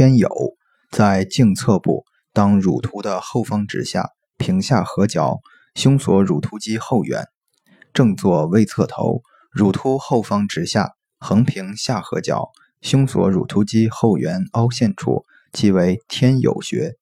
天有在颈侧部当乳突的后方直下平下颌角胸锁乳突肌后缘。正坐位侧头乳突后方直下横平下颌角胸锁乳突肌后缘凹陷处即为天有穴